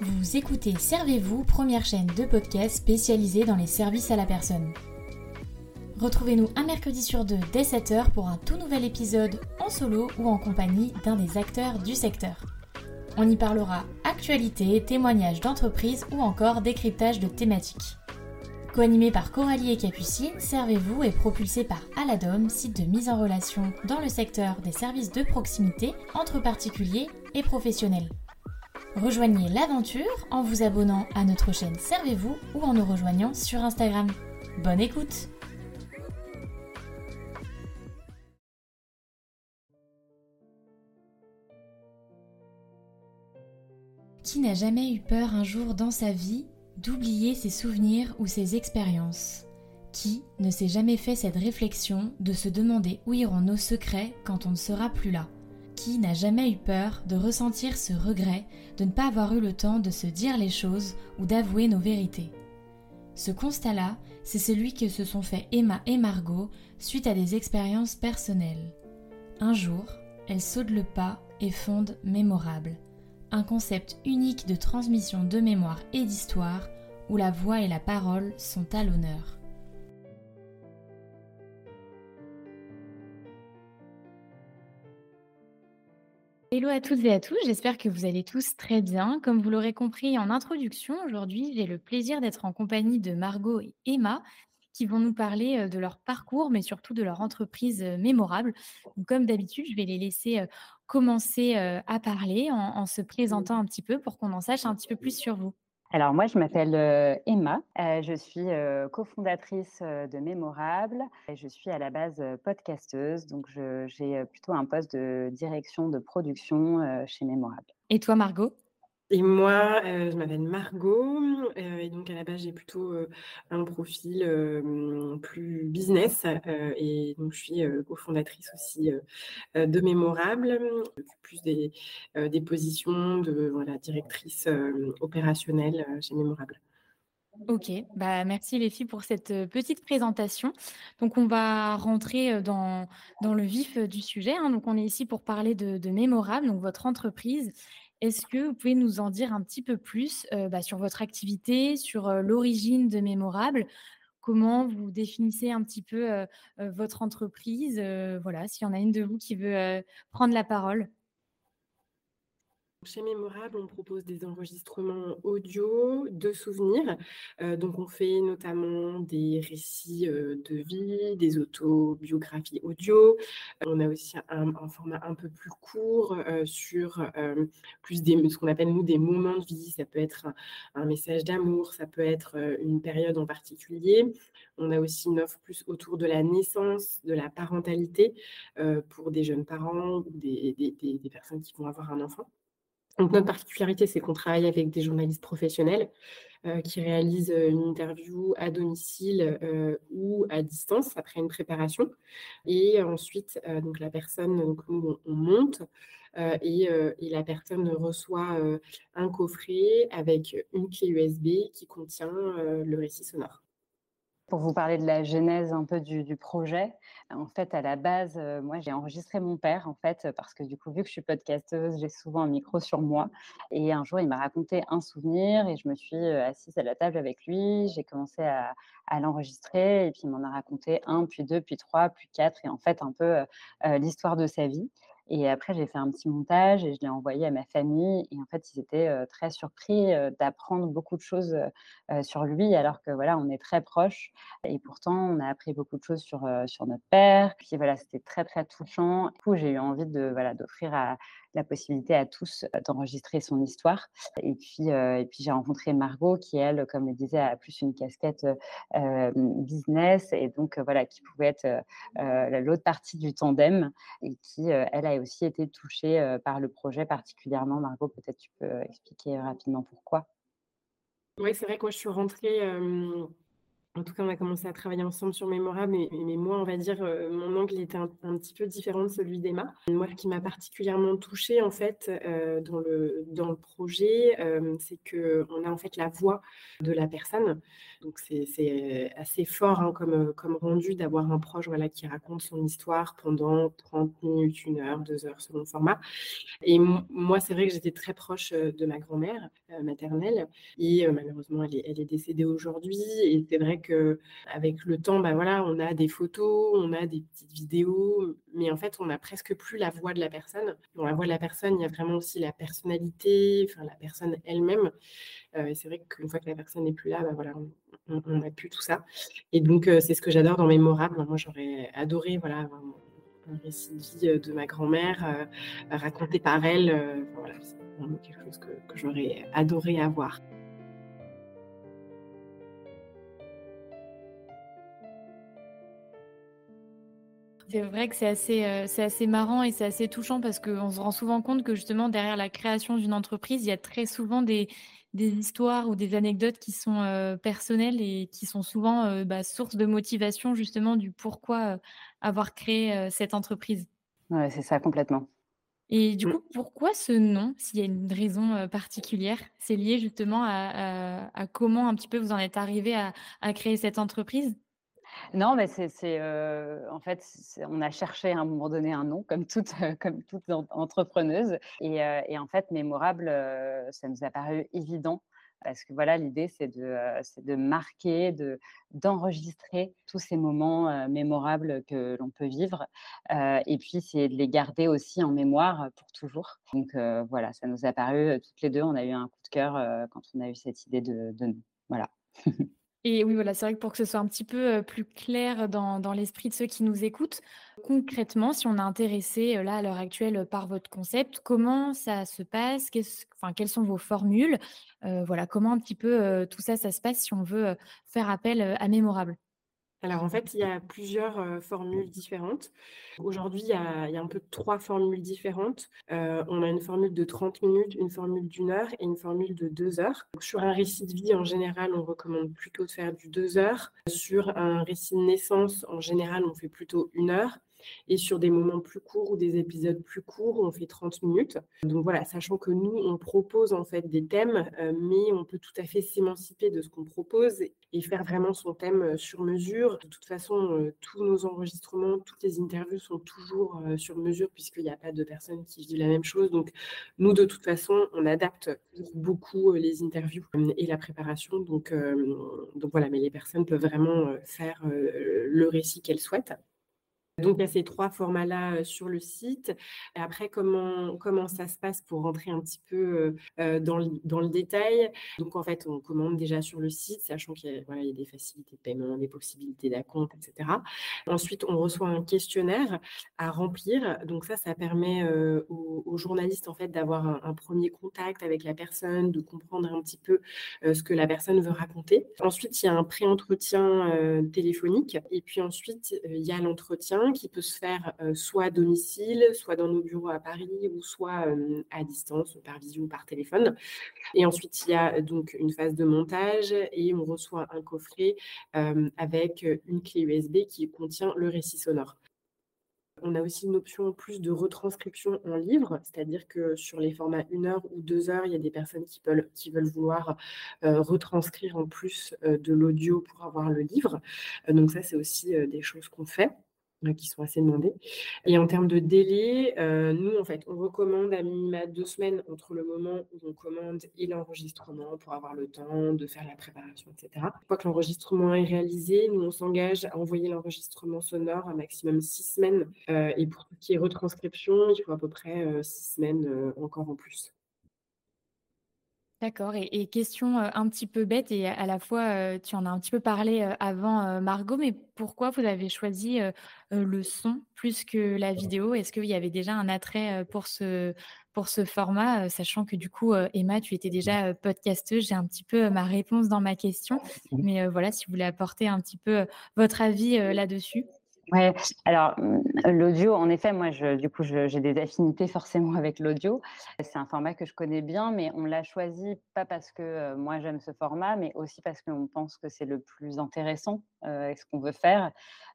Vous écoutez Servez-vous, première chaîne de podcast spécialisée dans les services à la personne. Retrouvez-nous un mercredi sur deux dès 7h pour un tout nouvel épisode en solo ou en compagnie d'un des acteurs du secteur. On y parlera actualité, témoignages d'entreprise ou encore décryptage de thématiques. Co-animé par Coralie et Capucine, Servez-vous est propulsé par Aladom, site de mise en relation dans le secteur des services de proximité entre particuliers et professionnels. Rejoignez l'aventure en vous abonnant à notre chaîne Servez-vous ou en nous rejoignant sur Instagram. Bonne écoute Qui n'a jamais eu peur un jour dans sa vie d'oublier ses souvenirs ou ses expériences. Qui ne s'est jamais fait cette réflexion de se demander où iront nos secrets quand on ne sera plus là? Qui n'a jamais eu peur de ressentir ce regret de ne pas avoir eu le temps de se dire les choses ou d'avouer nos vérités? Ce constat-là, c'est celui que se sont fait Emma et Margot suite à des expériences personnelles. Un jour, elles sautent le pas et fondent Mémorable un concept unique de transmission de mémoire et d'histoire où la voix et la parole sont à l'honneur. Hello à toutes et à tous, j'espère que vous allez tous très bien. Comme vous l'aurez compris en introduction, aujourd'hui j'ai le plaisir d'être en compagnie de Margot et Emma qui vont nous parler de leur parcours, mais surtout de leur entreprise mémorable. comme d'habitude, je vais les laisser commencer à parler en, se présentant un petit peu pour qu'on en sache un petit peu plus sur vous. Alors moi, je m'appelle Emma, je suis cofondatrice de Mémorable je suis à la base podcasteuse, donc j'ai plutôt un poste de direction de production chez Mémorable. Et toi, Margot? Et moi, je m'appelle Margot, et donc à la base, j'ai plutôt, un profil, plus business, et donc je suis, cofondatrice aussi, de Mémorable, plus des, des positions de, voilà, directrice, opérationnelle, chez Mémorable. OK, bah, merci les filles pour cette, petite présentation. Donc on va rentrer, dans dans le vif, du sujet, hein. Donc on est ici pour parler de de Mémorable, donc votre entreprise est-ce que vous pouvez nous en dire un petit peu plus bah, sur votre activité, sur l'origine de Mémorable? Comment vous définissez un petit peu votre entreprise? Voilà, s'il y en a une de vous qui veut prendre la parole. Chez Mémorable, on propose des enregistrements audio de souvenirs. Euh, donc, on fait notamment des récits euh, de vie, des autobiographies audio. on a aussi un, format un peu plus court euh, sur plus des, ce qu'on appelle nous des moments de vie. Ça peut être un, message d'amour, ça peut être une période en particulier. On a aussi une offre plus autour de la naissance, de la parentalité pour des jeunes parents ou des personnes qui vont avoir un enfant. Donc, notre particularité, c'est qu'on travaille avec des journalistes professionnels euh, qui réalisent euh, une interview à domicile euh, ou à distance après une préparation. Et ensuite, donc la personne, donc nous, on, monte et, et, la personne reçoit un coffret avec une clé USB qui contient le récit sonore. Pour vous parler de la genèse un peu du, projet, en fait, à la base, euh, moi, j'ai enregistré mon père, en fait, parce que du coup, vu que je suis podcasteuse, j'ai souvent un micro sur moi. Et un jour, il m'a raconté un souvenir et je me suis euh, assise à la table avec lui. J'ai commencé à, l'enregistrer et puis il m'en a raconté un, puis deux, puis trois, puis quatre, et en fait, un peu euh, l'histoire de sa vie. Et après, j'ai fait un petit montage et je l'ai envoyé à ma famille. Et en fait, ils étaient très surpris d'apprendre beaucoup de choses sur lui, alors que voilà, on est très proches. Et pourtant, on a appris beaucoup de choses sur, sur notre père. Puis voilà, c'était très, très touchant. Du coup, j'ai eu envie de voilà d'offrir à, la possibilité à tous d'enregistrer son histoire. Et puis, puis j'ai rencontré Margot qui, elle, comme le disait, a plus une casquette business et donc voilà, qui pouvait être l'autre partie du tandem et qui, elle, a aussi été touchée par le projet particulièrement. Margot, peut-être tu peux expliquer rapidement pourquoi? Oui, c'est vrai que moi, je suis rentrée En tout cas, on a commencé à travailler ensemble sur Mémorable, mais, moi, on va dire, euh, mon angle était un, petit peu différent de celui d'Emma. Moi, ce qui m'a particulièrement touchée, en fait, euh, dans, le, dans le projet, euh, c'est qu'on a en fait la voix de la personne. Donc, c'est assez fort hein, comme, comme rendu d'avoir un proche voilà, qui raconte son histoire pendant 30 minutes, une heure, deux heures, selon le format. Et moi, c'est vrai que j'étais très proche de ma grand-mère maternelle, et malheureusement, elle est, elle est décédée aujourd'hui. Et c'est vrai que avec le temps, bah voilà, on a des photos, on a des petites vidéos, mais en fait, on n'a presque plus la voix de la personne. Dans la voix de la personne, il y a vraiment aussi la personnalité, enfin la personne elle-même. Euh, c'est vrai qu'une fois que la personne n'est plus là, bah voilà, on n'a plus tout ça. Et donc, euh, c'est ce que j'adore dans Mémorable. Moi, j'aurais adoré voilà, avoir un récit de vie euh, de ma grand-mère raconté par elle. voilà, c'est vraiment quelque chose que j'aurais adoré avoir. C'est vrai que c'est assez, euh, c'est assez marrant et c'est assez touchant parce qu'on se rend souvent compte que justement derrière la création d'une entreprise, il y a très souvent des, des histoires ou des anecdotes qui sont euh, personnelles et qui sont souvent euh, bah, source de motivation justement du pourquoi avoir créé cette entreprise. Ouais, c'est ça complètement. Et du mmh. coup, pourquoi ce nom, s'il y a une raison particulière? C'est lié justement à, à, comment un petit peu vous en êtes arrivé à, à créer cette entreprise? Non, mais c'est, en fait, on a cherché à un moment donné un nom, comme toute, comme toute entrepreneuse. Et, en fait, mémorable, ça nous a paru évident. Parce que voilà, l'idée, c'est de, de marquer, de, d'enregistrer tous ces moments mémorables que l'on peut vivre. et puis, c'est de les garder aussi en mémoire pour toujours. Donc voilà, ça nous a paru toutes les deux. On a eu un coup de cœur quand on a eu cette idée de, de nom. Voilà. Et oui, voilà, c'est vrai que pour que ce soit un petit peu plus clair dans, l'esprit de ceux qui nous écoutent, concrètement, si on est intéressé là à l'heure actuelle par votre concept, comment ça se passe? Enfin, Quelles sont vos formules? Voilà, comment un petit peu tout ça, ça se passe si on veut faire appel à Mémorable? Alors en fait, il y a plusieurs formules différentes. Aujourd'hui, il, y a un peu trois formules différentes. on a une formule de 30 minutes, une formule d'une heure et une formule de deux heures. sur un récit de vie, en général, on recommande plutôt de faire du deux heures. Sur un récit de naissance, en général, on fait plutôt une heure. Et sur des moments plus courts ou des épisodes plus courts, on fait 30 minutes. Donc voilà, sachant que nous, on propose en fait des thèmes, euh, mais on peut tout à fait s'émanciper de ce qu'on propose et faire vraiment son thème euh, sur mesure. De toute façon, euh, tous nos enregistrements, toutes les interviews sont toujours sur mesure puisqu'il n'y a pas de personne qui vit la même chose. Donc nous, de toute façon, on adapte beaucoup les interviews et la préparation. Donc, donc voilà, mais les personnes peuvent vraiment faire le récit qu'elles souhaitent. Donc, il y a ces trois formats-là sur le site. Et après, comment, comment ça se passe pour rentrer un petit peu dans, le, dans le détail? Donc, en fait, on commande déjà sur le site, sachant qu'il y, a des facilités de paiement, des possibilités d'acompte, etc. Ensuite, on reçoit un questionnaire à remplir. Donc, ça, ça permet aux, journalistes, en fait, d'avoir un, premier contact avec la personne, de comprendre un petit peu ce que la personne veut raconter. Ensuite, il y a un pré-entretien téléphonique. Et puis ensuite, il y a l'entretien qui peut se faire soit à domicile, soit dans nos bureaux à Paris, ou soit à distance, par visio ou par téléphone. Et ensuite, il y a donc une phase de montage et on reçoit un coffret avec une clé USB qui contient le récit sonore. On a aussi une option plus de retranscription en livre, c'est-à-dire que sur les formats une heure ou deux heures, il y a des personnes qui veulent vouloir retranscrire en plus de l'audio pour avoir le livre. donc ça, c'est aussi des choses qu'on fait qui sont assez demandés. Et en termes de délai, euh, nous, en fait, on recommande à minima deux semaines entre le moment où on commande et l'enregistrement pour avoir le temps de faire la préparation, etc. Une fois que l'enregistrement est réalisé, nous, on s'engage à envoyer l'enregistrement sonore un maximum six semaines. Euh, et pour tout ce qui est retranscription, il faut à peu près euh, six semaines encore en plus. D'accord et question, un petit peu bête et à la fois, tu en as un petit peu parlé, avant, Margot, mais pourquoi vous avez choisi, le son plus que la vidéo? Est-ce qu'il y avait déjà un attrait, pour ce pour ce format? sachant que du coup, Emma, tu étais déjà, podcasteuse. J'ai un petit peu, ma réponse dans ma question, mais voilà, si vous voulez apporter un petit peu, votre avis, là-dessus? Ouais, alors mmh, l'audio, en effet, moi, du coup, j'ai des affinités forcément avec l'audio. C'est un format que je connais bien, mais on l'a choisi pas parce que euh, moi j'aime ce format, mais aussi parce qu'on pense que c'est le plus intéressant euh, ce qu'on veut faire.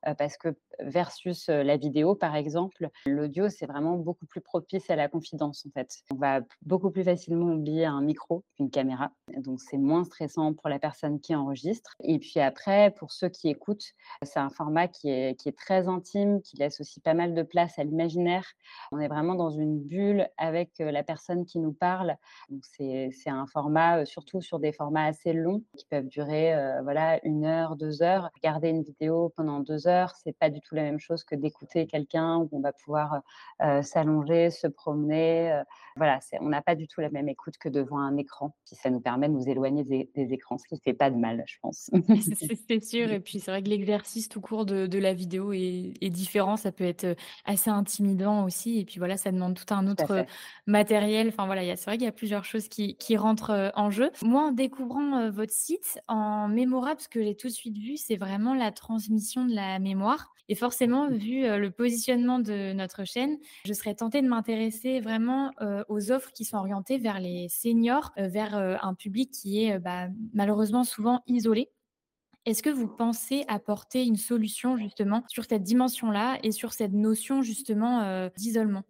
Euh, parce que versus la vidéo, par exemple, l'audio, c'est vraiment beaucoup plus propice à la confidence, en fait. On va beaucoup plus facilement oublier un micro qu'une caméra. Donc, c'est moins stressant pour la personne qui enregistre. Et puis après, pour ceux qui écoutent, c'est un format qui est, qui est intime, qui laisse aussi pas mal de place à l'imaginaire. On est vraiment dans une bulle avec la personne qui nous parle. C'est un format, surtout sur des formats assez longs, qui peuvent durer voilà, une heure, deux heures. Regarder une vidéo pendant deux heures, c'est pas du tout la même chose que d'écouter quelqu'un où on va pouvoir s'allonger, se promener. voilà, on n'a pas du tout la même écoute que devant un écran. Puis ça nous permet de nous éloigner des, écrans, ce qui fait pas de mal, je pense. c'est sûr. Et puis c'est vrai que l'exercice tout court de, la vidéo est, différent. Ça peut être assez intimidant aussi. Et puis voilà, ça demande tout un autre matériel. Enfin voilà, c'est vrai qu'il y a plusieurs choses qui, rentrent en jeu. Moi, en découvrant votre site, en mémorable, ce que j'ai tout de suite vu, c'est vraiment la transmission de la mémoire. Et forcément, vu le positionnement de notre chaîne, je serais tentée de m'intéresser vraiment aux offres qui sont orientées vers les seniors, vers un public qui est bah, malheureusement souvent isolé. Est-ce que vous pensez apporter une solution justement sur cette dimension-là et sur cette notion justement d'isolement?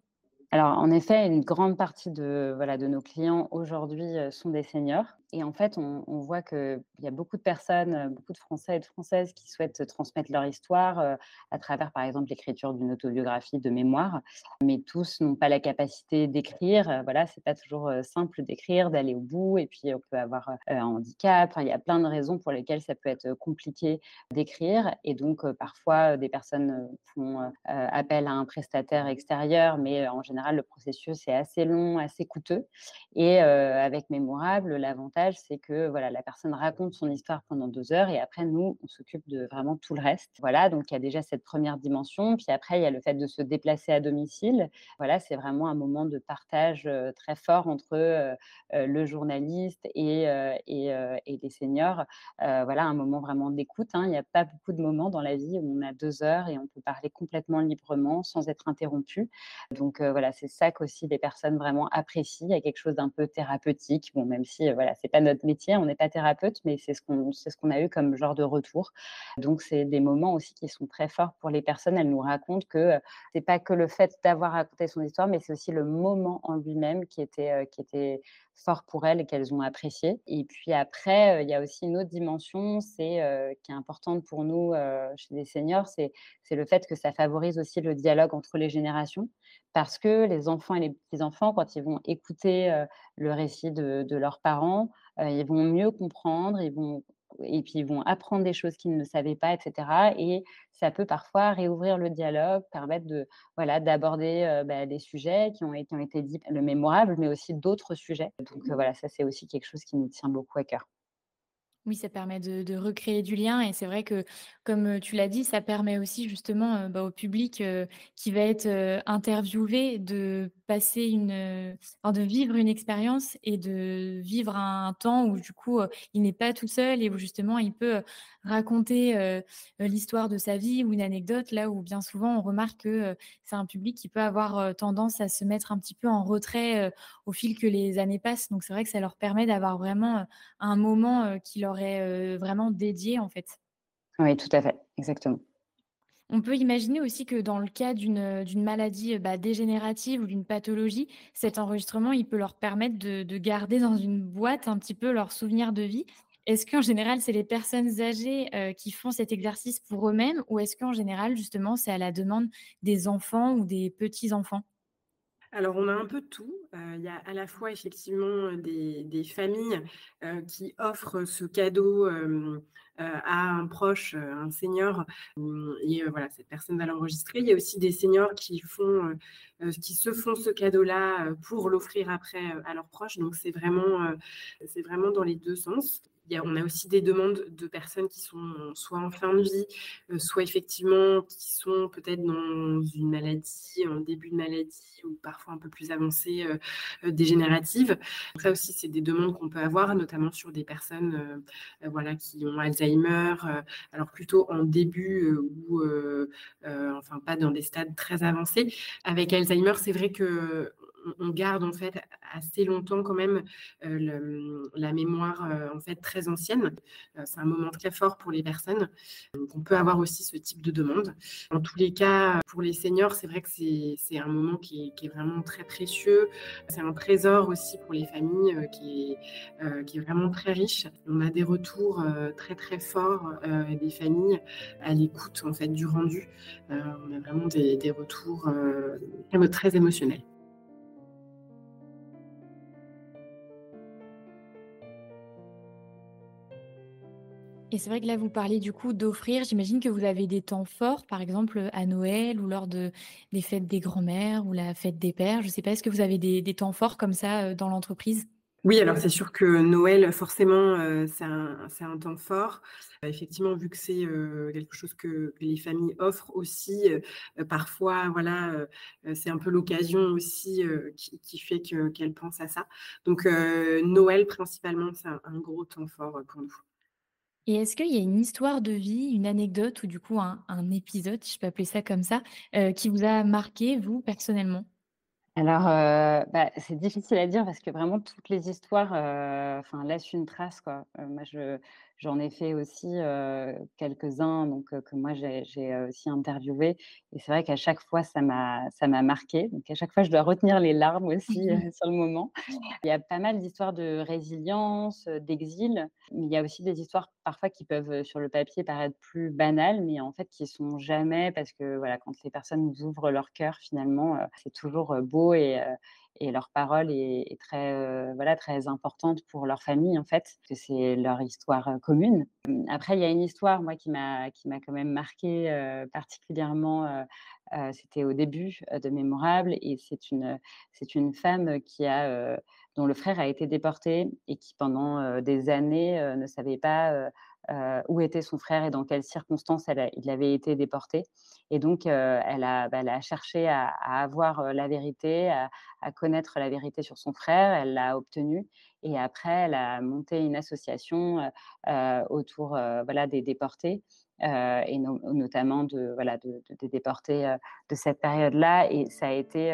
Alors, en effet, une grande partie de, de nos clients aujourd'hui sont des seniors. Et en fait, on, voit qu'il y a beaucoup de personnes, beaucoup de Français et de Françaises qui souhaitent transmettre leur histoire à travers, par exemple, l'écriture d'une autobiographie de mémoire. Mais tous n'ont pas la capacité d'écrire. Voilà, c'est pas toujours simple d'écrire, d'aller au bout. Et puis, on peut avoir un handicap. il y a plein de raisons pour lesquelles ça peut être compliqué d'écrire. Et donc, parfois, des personnes font appel à un prestataire extérieur, mais en général, le processus est assez long, assez coûteux. Et avec Mémorable, l'avantage c'est que voilà, la personne raconte son histoire pendant deux heures et après, nous, on s'occupe de vraiment tout le reste. Voilà, donc il y a déjà cette première dimension. Puis après, il y a le fait de se déplacer à domicile. Voilà, c'est vraiment un moment de partage très fort entre le journaliste et, et, les seniors. voilà, un moment vraiment d'écoute. Hein. Il n'y a pas beaucoup de moments dans la vie où on a deux heures et on peut parler complètement librement sans être interrompu. Donc voilà, c'est ça qu'aussi les personnes vraiment apprécient. Il y a quelque chose d'un peu thérapeutique. Bon, même si voilà, c'est pas notre métier, on n'est pas thérapeute, mais c'est ce qu'on ce qu'on a eu comme genre de retour. Donc c'est des moments aussi qui sont très forts pour les personnes. Elles nous racontent que c'est pas que le fait d'avoir raconté son histoire, mais c'est aussi le moment en lui-même qui était qui était fort pour elles et qu'elles ont apprécié. Et puis après, il y a aussi une autre dimension, c'est qui est importante pour nous chez les seniors, c'est le fait que ça favorise aussi le dialogue entre les générations, parce que les enfants et les petits-enfants, quand ils vont écouter le récit de, de leurs parents, ils vont mieux comprendre, ils vont et puis ils vont apprendre des choses qu'ils ne savaient pas, etc. Et ça peut parfois réouvrir le dialogue, permettre de voilà d'aborder bah, des sujets qui ont été, ont été dits le mémorable, mais aussi d'autres sujets. Donc voilà, ça c'est aussi quelque chose qui nous tient beaucoup à cœur. Oui, ça permet de, recréer du lien et c'est vrai que, comme tu l'as dit, ça permet aussi justement bah, au public qui va être interviewé de une, de vivre une expérience et de vivre un, temps où du coup il n'est pas tout seul et où justement il peut raconter l'histoire de sa vie ou une anecdote là où bien souvent on remarque que c'est un public qui peut avoir tendance à se mettre un petit peu en retrait au fil que les années passent. Donc c'est vrai que ça leur permet d'avoir vraiment un moment qui leur est vraiment dédié en fait. Oui, tout à fait, exactement. On peut imaginer aussi que dans le cas d'une maladie bah, dégénérative ou d'une pathologie, cet enregistrement, il peut leur permettre de, garder dans une boîte un petit peu leurs souvenirs de vie. Est-ce qu'en général, c'est les personnes âgées qui font cet exercice pour eux-mêmes ou est-ce qu'en général, justement, c'est à la demande des enfants ou des petits-enfants? Alors, on a un peu tout. il y a à la fois effectivement des, familles qui offrent ce cadeau à un proche, un senior, et voilà, cette personne va l'enregistrer. Il y a aussi des seniors qui, qui se font ce cadeau-là pour l'offrir après à leurs proches. Donc, c'est vraiment, c'est vraiment dans les deux sens. On a aussi des demandes de personnes qui sont soit en fin de vie, euh, soit effectivement qui sont peut-être dans une maladie, en début de maladie ou parfois un peu plus avancée, euh, euh, dégénérative. Ça aussi, c'est des demandes qu'on peut avoir, notamment sur des personnes voilà, qui ont Alzheimer, alors plutôt en début ou enfin pas dans des stades très avancés. Avec Alzheimer, c'est vrai que on garde en fait assez longtemps quand même la mémoire en fait très ancienne. c'est un moment très fort pour les personnes. On peut avoir aussi ce type de demande. En tous les cas, pour les seniors, c'est vrai que c'est un moment qui est, vraiment très précieux. C'est un trésor aussi pour les familles qui, est, vraiment très riche. On a des retours très très forts des familles à l'écoute en fait du rendu. on a vraiment des retours très émotionnels. Et c'est vrai que là, vous parlez du coup d'offrir. J'imagine que vous avez des temps forts, par exemple à Noël ou lors de, des fêtes des grands-mères ou la fête des pères. Je ne sais pas, est-ce que vous avez des, temps forts comme ça euh, dans l'entreprise? Oui, alors c'est sûr que Noël, forcément, euh, c'est un, temps fort. effectivement, vu que c'est euh, quelque chose que les familles offrent aussi, parfois, voilà, c'est un peu l'occasion aussi qui, fait qu'elles pensent à ça. Donc, Noël, principalement, c'est un gros temps fort pour nous. Et est-ce qu'il y a une histoire de vie, une anecdote ou du coup un, épisode, si je peux appeler ça comme ça, euh, qui vous a marqué, vous, personnellement? Alors, euh, bah, c'est difficile à dire parce que vraiment toutes les histoires euh, laissent une trace. Quoi. J'en ai fait aussi quelques-uns donc, que moi j'ai aussi interviewé. Et c'est vrai qu'à chaque fois, ça m'a marqué. Donc à chaque fois, je dois retenir les larmes aussi mmh sur le moment. Il y a pas mal d'histoires de résilience, d'exil. Mais il y a aussi des histoires parfois qui peuvent, sur le papier, paraître plus banales, mais en fait qui sont jamais parce que voilà, quand les personnes nous ouvrent leur cœur, finalement, c'est toujours beau et et leur parole est, très, euh, voilà, très importante pour leur famille, en fait, que c'est leur histoire commune. Hum, après, il y a une histoire, moi, qui m'a, qui m'a quand même marqué euh, particulièrement. c'était au début de Mémorable, et c'est une, c'est une femme qui a, dont le frère a été déporté et qui, pendant des années, ne savait pas où était son frère et dans quelles circonstances il avait été déporté. Et donc, elle, a, bah, elle, a, cherché à, avoir la vérité, à, connaître la vérité sur son frère. Elle l'a obtenue. Et après, elle a monté une association autour des déportés. et notamment des déportés de cette période-là. Et ça a été,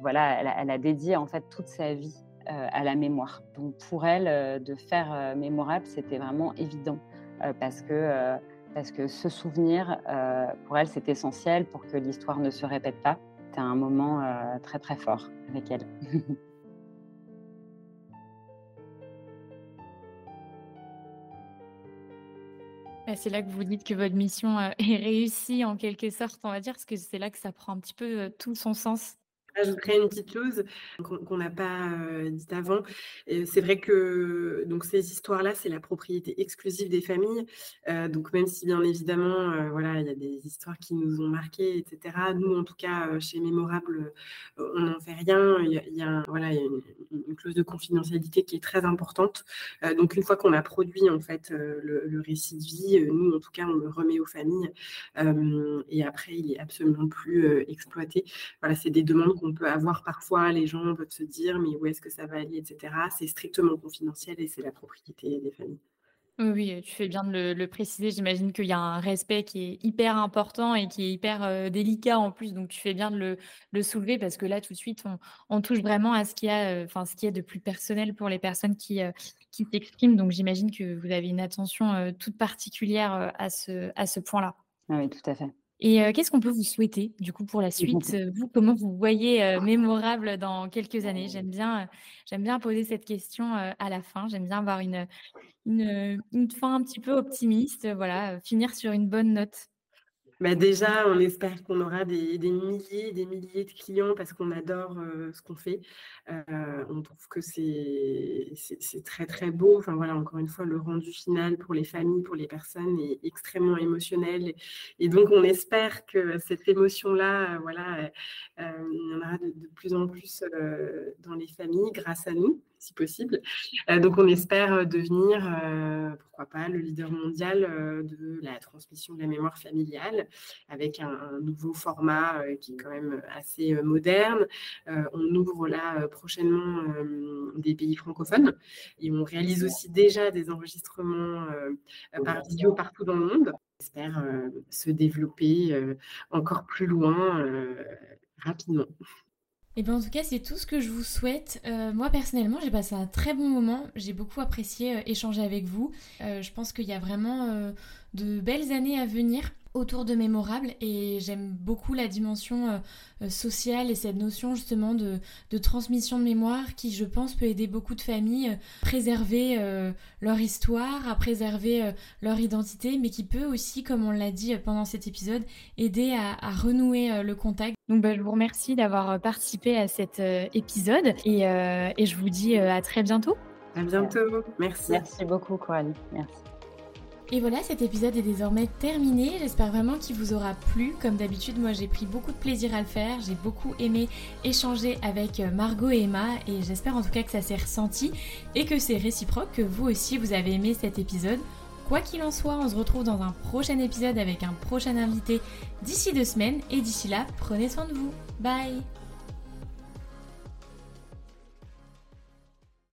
voilà, elle elle a, dédié en fait toute sa vie à la mémoire. Donc pour elle, de faire mémorable, c'était vraiment évident. Euh, parce que euh, parce que ce souvenir, euh, pour elle, c'est essentiel pour que l'histoire ne se répète pas. C'était un moment très très fort avec elle. C'est là que vous dites que votre mission est réussie en quelque sorte, on va dire, parce que c'est là que ça prend un petit peu tout son sens. J'ajouterais une petite chose qu'on n'a pas dit avant. C'est vrai que donc ces histoires-là, c'est la propriété exclusive des familles. donc même si bien évidemment, voilà, il y a des histoires qui nous ont marquées, etc. Nous, en tout cas, chez Mémorable, on n'en fait rien. Il y a, voilà, une, clause de confidentialité qui est très importante. donc une fois qu'on a produit en fait le, récit de vie, nous, en tout cas, on le remet aux familles. et après, il est absolument plus exploité. Voilà, c'est des demandes peut avoir parfois. Les gens peuvent se dire, mais où est-ce que ça va aller, etc. C'est strictement confidentiel et c'est la propriété des familles. Oui, tu fais bien de le, préciser. J'imagine qu'il y a un respect qui est hyper important et qui est hyper euh, délicat en plus. Donc, tu fais bien de le, soulever parce que là, tout de suite, on, touche vraiment à ce qu'il y a, euh, enfin, ce qui est de plus personnel pour les personnes qui, euh, qui s'expriment. Donc, j'imagine que vous avez une attention toute particulière à ce, à ce point-là. Ah oui, tout à fait. Et qu'est-ce qu'on peut vous souhaiter, du coup, pour la suite? Vous, comment vous voyez mémorable dans quelques années? J'aime bien, j'aime bien poser cette question à la fin. J'aime bien avoir une, une, une fin un petit peu optimiste. Voilà, finir sur une bonne note. Bah, déjà, on espère qu'on aura des, des, milliers des milliers de clients parce qu'on adore ce qu'on fait. on trouve que c'est très, très beau. Enfin, voilà, encore une fois, le rendu final pour les familles, pour les personnes est extrêmement émotionnel. Et, donc, on espère que cette émotion-là, voilà, il y en aura de, plus en plus dans les familles grâce à nous. Si possible. donc, on espère devenir, pourquoi pas, le leader mondial de la transmission de la mémoire familiale avec un, nouveau format qui est quand même assez moderne. on ouvre là prochainement des pays francophones et on réalise aussi déjà des enregistrements par vidéo partout dans le monde. On espère se développer encore plus loin rapidement. Et eh bien en tout cas, c'est tout ce que je vous souhaite. Euh, moi personnellement, j'ai passé un très bon moment. J'ai beaucoup apprécié euh, échanger avec vous. Euh, je pense qu'il y a vraiment de belles années à venir autour de Mémorable et j'aime beaucoup la dimension euh, euh, sociale et cette notion justement de, transmission de mémoire qui je pense peut aider beaucoup de familles à préserver euh, leur histoire, à préserver leur identité mais qui peut aussi comme on l'a dit pendant cet épisode aider à, renouer le contact. Donc bah, je vous remercie d'avoir participé à cet épisode et, et, je vous dis à très bientôt. À bientôt, merci. Merci beaucoup Coralie, merci. Et voilà, cet épisode est désormais terminé. J'espère vraiment qu'il vous aura plu. Comme d'habitude, moi j'ai pris beaucoup de plaisir à le faire. J'ai beaucoup aimé échanger avec euh, Margot et Emma et j'espère en tout cas que ça s'est ressenti et que c'est réciproque, que vous aussi vous avez aimé cet épisode. Quoi qu'il en soit, on se retrouve dans un prochain épisode avec un prochain invité d'ici deux semaines et d'ici là, prenez soin de vous. Bye